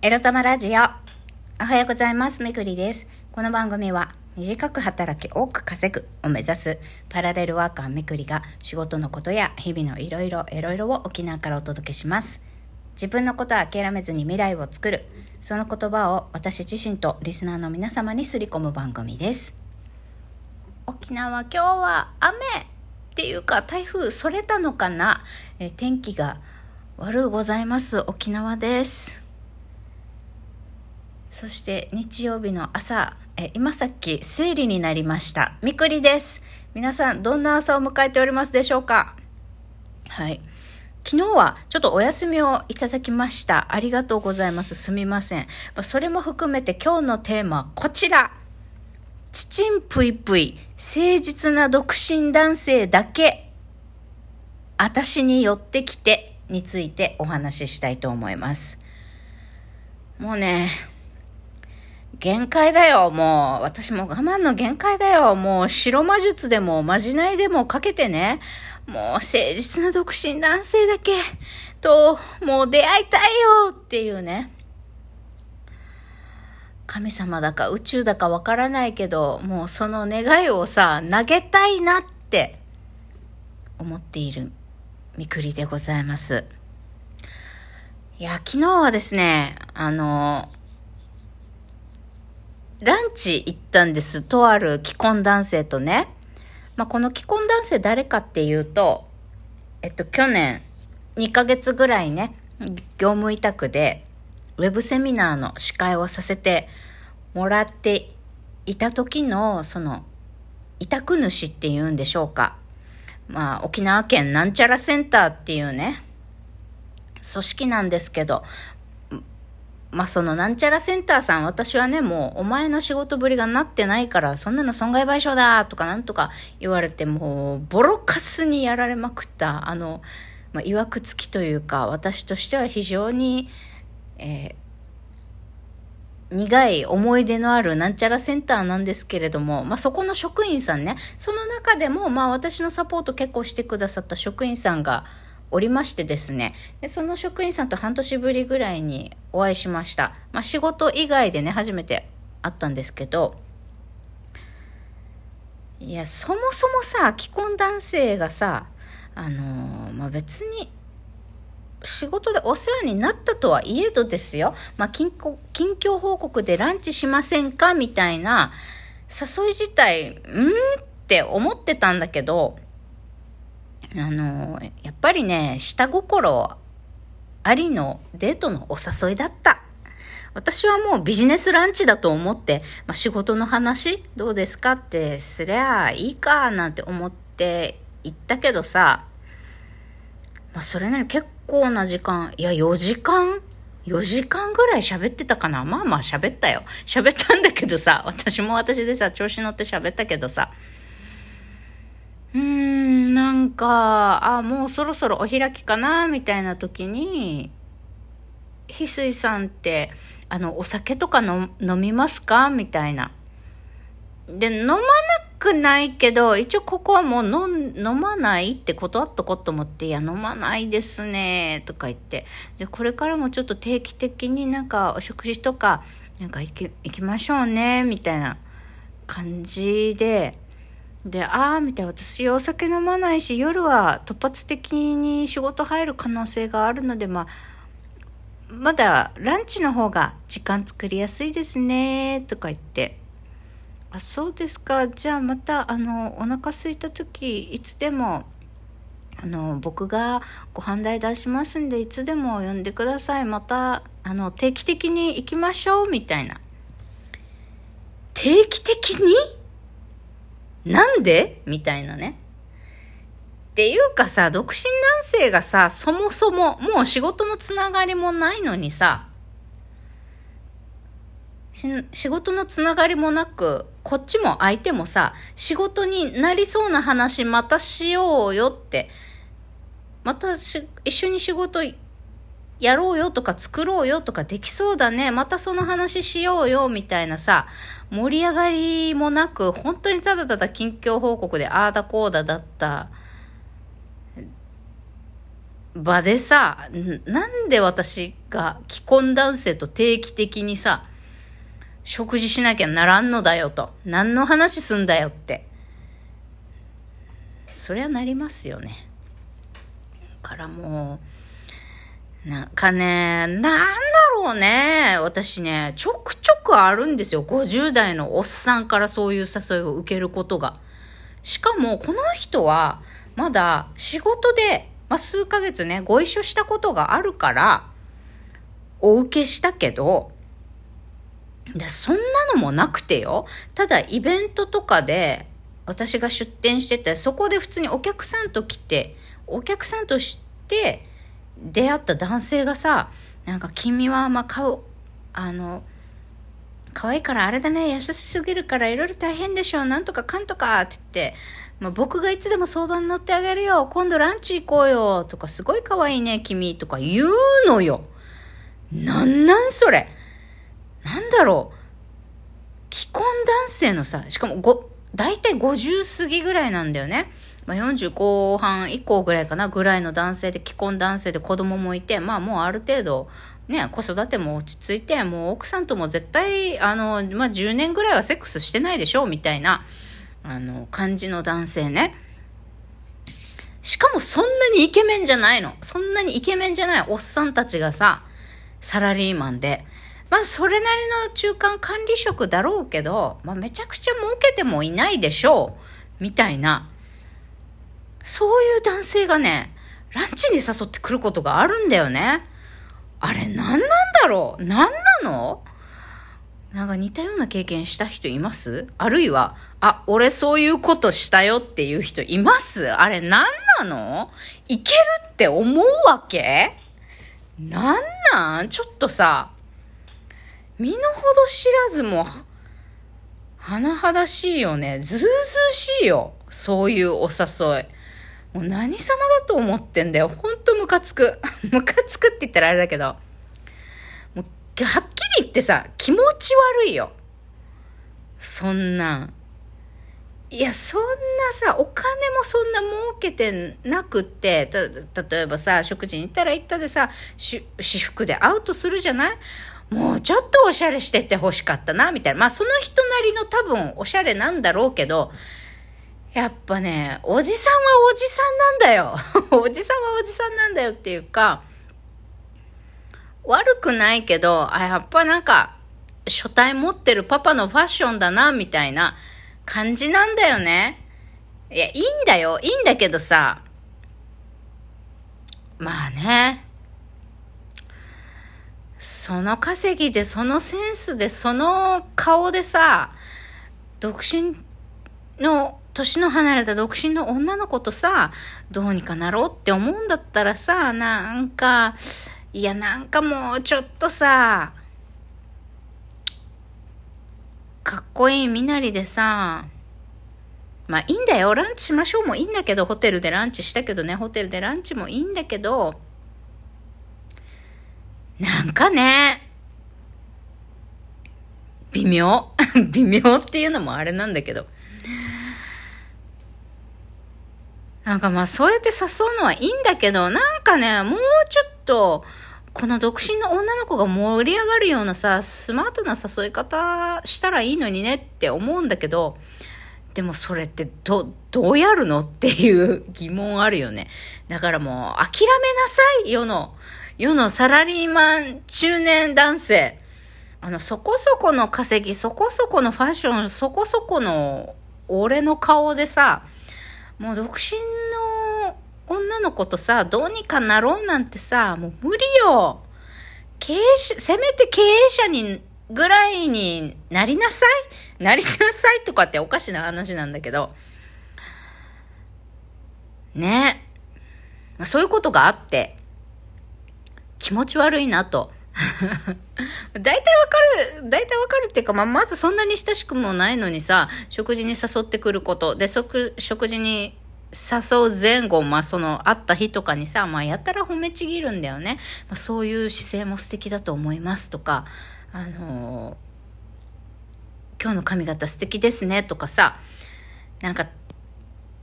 エロ玉ラジオ。おはようございます。めぐりです。この番組は、短く働き多く稼ぐを目指すパラレルワーカーめくりが仕事のことや日々のいろいろいろいろを沖縄からお届けします。自分のことは諦めずに未来を作る。その言葉を私自身とリスナーの皆様にすり込む番組です。沖縄今日は雨っていうか台風それたのかな、え天気が悪うございます沖縄ですそして日曜日の朝え今さっき生理になりました。みくりです。皆さんどんな朝を迎えておりますでしょうか？はい。昨日はちょっとお休みをいただきました。ありがとうございます。すみません。まあそれも含めて今日のテーマはこちら。ちちんぷいぷい誠実な独身男性だけ。私に寄ってきて。についてお話ししたいと思います。もうね、限界だよ、もう。私も我慢の限界だよ。もう白魔術でもまじないでもかけてね。もう誠実な独身男性だけと、もう出会いたいよっていうね。神様だか宇宙だかわからないけど、もうその願いをさ、投げたいなって思っているみくりでございます。いや、昨日はですね、あの、ランチ行ったんです。とある既婚男性とね。まあ、この既婚男性誰かっていうと、えっと、去年2ヶ月ぐらいね、業務委託で、ウェブセミナーの司会をさせてもらっていた時の、その、委託主っていうんでしょうか。まあ、沖縄県なんちゃらセンターっていうね、組織なんですけど、まあそのなんちゃらセンターさん、私はね、もうお前の仕事ぶりがなってないから、そんなの損害賠償だとかなんとか言われて、もうボロカスにやられまくった、あの、まあ、曰くつきというか、私としては非常に、えー苦い思い出のあるなんちゃらセンターなんですけれども、まあ、そこの職員さんね、その中でも、まあ、私のサポート結構してくださった職員さんがおりましてですね、でその職員さんと半年ぶりぐらいにお会いしました。まあ、仕事以外でね、初めて会ったんですけど、いや、そもそもさ、既婚男性がさ、あのーまあ、別に、仕事でお世話になったとはいえどですよ、まあ、近況近況報告でランチしませんか？みたいな誘い自体う、んって思ってたんだけど、あの、やっぱりね、下心ありのデートのお誘いだった。私はもうビジネスランチだと思って、まあ、仕事の話どうですかってすりゃいいかなんて思って行ったけどさ、まあ、それなりに結構な時間、いや、4時間 ?4 時間ぐらい喋ってたかな？まあまあ喋ったよ。喋ったんだけどさ、私も私でさ、調子乗って喋ったけどさ、なんか、あ、もうそろそろお開きかなみたいな時に、翡翠さんって、あの、お酒とかの飲みますかみたいな。で、飲まなくないけど、一応ここはもう飲まないって断っとこうと思って、いや、飲まないですね、とか言って。じゃこれからもちょっと定期的になんかお食事とか、なんか行き、行きましょうね、みたいな感じで、で、ああ、みたいな、私お酒飲まないし、夜は突発的に仕事入る可能性があるので、まあ、まだランチの方が時間作りやすいですね、とか言って。あ、そうですか。じゃあまた、あの、お腹空いた時、いつでも、あの、僕がご飯代出しますんで、いつでも呼んでください。また、あの、定期的に行きましょう、みたいな。定期的に？なんで？みたいなね。っていうかさ、独身男性がさ、そもそももう仕事のつながりもないのにさ、し仕事のつながりもなく、こっちも相手もさ、仕事になりそうな話またしようよって、またし一緒に仕事やろうよとか作ろうよとかできそうだね、またその話しようよみたいなさ、盛り上がりもなく、本当にただただ近況報告でああだこうだだった場でさ、なんで私が既婚男性と定期的にさ、食事しなきゃならんのだよと。何の話すんだよって。そりゃなりますよね。からもう、なんかね、なんだろうね。私ね、ちょくちょくあるんですよ。50代のおっさんからそういう誘いを受けることが。しかも、この人は、まだ仕事で、まあ、数ヶ月ね、ご一緒したことがあるから、お受けしたけど、でそんなのもなくてよ。ただ、イベントとかで、私が出店してて、そこで普通にお客さんと来て、お客さんとして出会った男性がさ、なんか君はまあ顔、あの、可愛いからあれだね、優しすぎるからいろいろ大変でしょ、なんとかかんとかって言って、まあ、僕がいつでも相談に乗ってあげるよ、今度ランチ行こうよ、とかすごい可愛いね、君、とか言うのよ。なんなんそれ。なんだろう。既婚男性のさ、しかもご、大体50過ぎぐらいなんだよね。まあ、40後半以降ぐらいかなぐらいの男性で既婚男性で子供もいてまあもうある程度ね子育ても落ち着いてもう奥さんとも絶対あの、まあ、10年ぐらいはセックスしてないでしょうみたいなあの感じの男性ね。しかもそんなにイケメンじゃないの。そんなにイケメンじゃないおっさんたちがさサラリーマンで。まあそれなりの中間管理職だろうけど、まあ、めちゃくちゃ儲けてもいないでしょうみたいな。そういう男性がね、ランチに誘ってくることがあるんだよね。あれ何なんだろう？何なの？なんか似たような経験した人います？あるいは、あ、俺そういうことしたよっていう人います？あれ何なの？いけるって思うわけ？なんなん？ちょっとさ、身の程知らずも、甚だしいよね。ずうずうしいよ。そういうお誘い。もう何様だと思ってんだよ。ほんとムカつく。ムカつくって言ったらあれだけど。もう、はっきり言ってさ、気持ち悪いよ。そんな。いや、そんなさ、お金もそんな儲けてなくって、例えばさ、食事に行ったら行ったでさ、私服でアウトするじゃない？もうちょっとおしゃれしてて欲しかったな、みたいな。まあその人なりの多分おしゃれなんだろうけど、やっぱね、おじさんはおじさんなんだよ。おじさんはおじさんなんだよっていうか、悪くないけど、あ、やっぱなんか、書体持ってるパパのファッションだな、みたいな感じなんだよね。いや、いいんだよ。いいんだけどさ、まあね、その稼ぎで、そのセンスで、その顔でさ、独身の年の離れた独身の女の子とさ、どうにかなろうって思うんだったらさ、なんか、いやなんかもうちょっとさ、かっこいい身なりでさ、まあいいんだよ、ランチしましょうもいいんだけど、ホテルでランチしたけどね、ホテルでランチもいいんだけど、なんかね、微妙。微妙っていうのもあれなんだけど。なんかまあそうやって誘うのはいいんだけど、なんかね、もうちょっと、この独身の女の子が盛り上がるようなさ、スマートな誘い方したらいいのにねって思うんだけど、でもそれってど、どうやるのっていう疑問あるよね。だからもう諦めなさい世の、世のサラリーマン中年男性。あの、そこそこの稼ぎ、そこそこのファッション、そこそこの俺の顔でさ、もう独身の女の子とさ、どうにかなろうなんてさ、もう無理よ。経営者、せめて経営者に、ぐらいになりなさいなりなさいとかっておかしな話なんだけど。ね。まあ、そういうことがあって、気持ち悪いなと。大体わかる、大体わかるっていうか、まあ、まずそんなに親しくもないのにさ、食事に誘ってくること。で、食事に誘う前後、まあ、その、会った日とかにさ、まあ、やたら褒めちぎるんだよね。まあ、そういう姿勢も素敵だと思いますとか、あのー、今日の髪型素敵ですねとかさ、なんか、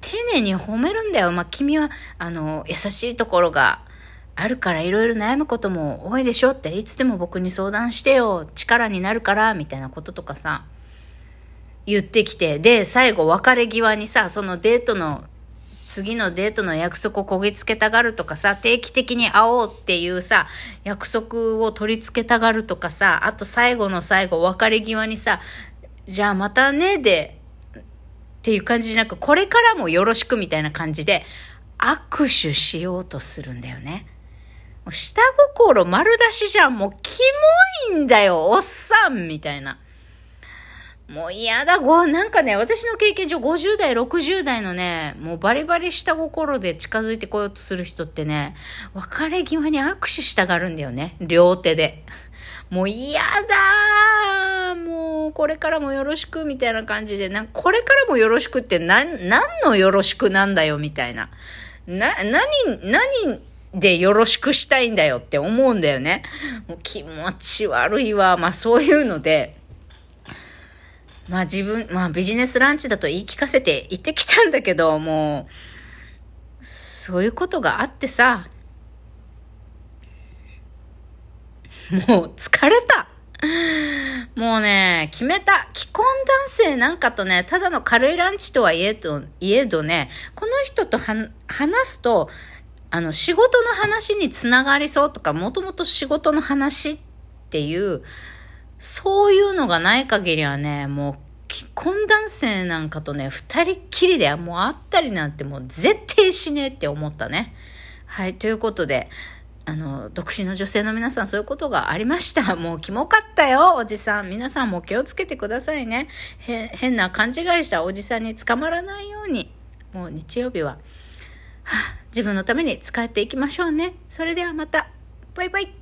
丁寧に褒めるんだよ。まあ、君は、あのー、優しいところが、あるからいろいろ悩むことも多いでしょって、いつでも僕に相談してよ、力になるから、みたいなこととかさ、言ってきて、で、最後別れ際にさ、そのデートの、次のデートの約束をこぎつけたがるとかさ、定期的に会おうっていうさ、約束を取り付けたがるとかさ、あと最後の最後、別れ際にさ、じゃあまたね、で、っていう感じじゃなく、これからもよろしくみたいな感じで、握手しようとするんだよね。下心丸出しじゃん。もうキモいんだよ、おっさんみたいな。もう嫌だ、ご、なんかね、私の経験上50代、60代のね、もうバリバリ下心で近づいてこようとする人ってね、別れ際に握手したがるんだよね。両手で。もう嫌だもうこれからもよろしくみたいな感じで、なこれからもよろしくって何、何のよろしくなんだよみたいな。な、何、何でよろしくしたいんだよって思うんだよね。もう気持ち悪いわ。まあそういうので、まあ自分、まあビジネスランチだと言い聞かせて行ってきたんだけど、もう、そういうことがあってさ、もう疲れた。もうね、決めた。既婚男性なんかとね、ただの軽いランチとはいえど、いえどね、この人と話すと、あの、仕事の話につながりそうとか、もともと仕事の話っていう、そういうのがない限りはね、もう、既婚男性なんかとね、二人っきりでもう会ったりなんてもう絶対しねえって思ったね。はい、ということで、あの、独身の女性の皆さんそういうことがありました。もうキモかったよ、おじさん。皆さんも気をつけてくださいね。へ変な勘違いしたおじさんに捕まらないように。もう日曜日は、はあ、自分のために使っていきましょうね。それではまた。バイバイ。